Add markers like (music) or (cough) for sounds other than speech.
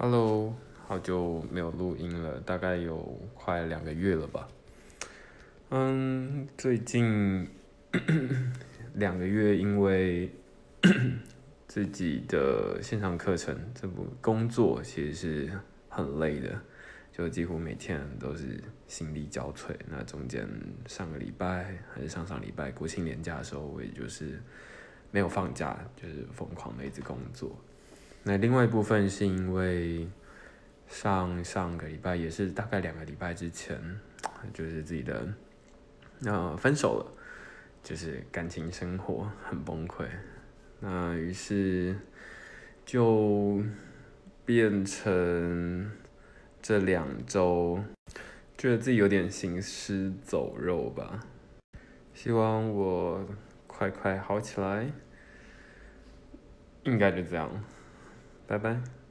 Hello，好久没有录音了，大概有快两个月了吧。嗯，最近 (coughs) 两个月因为 (coughs) 自己的线上课程这部工作其实是很累的，就几乎每天都是心力交瘁。那中间上个礼拜还是上上礼拜国庆年假的时候，我也就是没有放假，就是疯狂的一直工作。那另外一部分是因为上上个礼拜也是大概两个礼拜之前，就是自己的呃分手了，就是感情生活很崩溃，那于是就变成这两周觉得自己有点行尸走肉吧，希望我快快好起来，应该就这样。拜拜。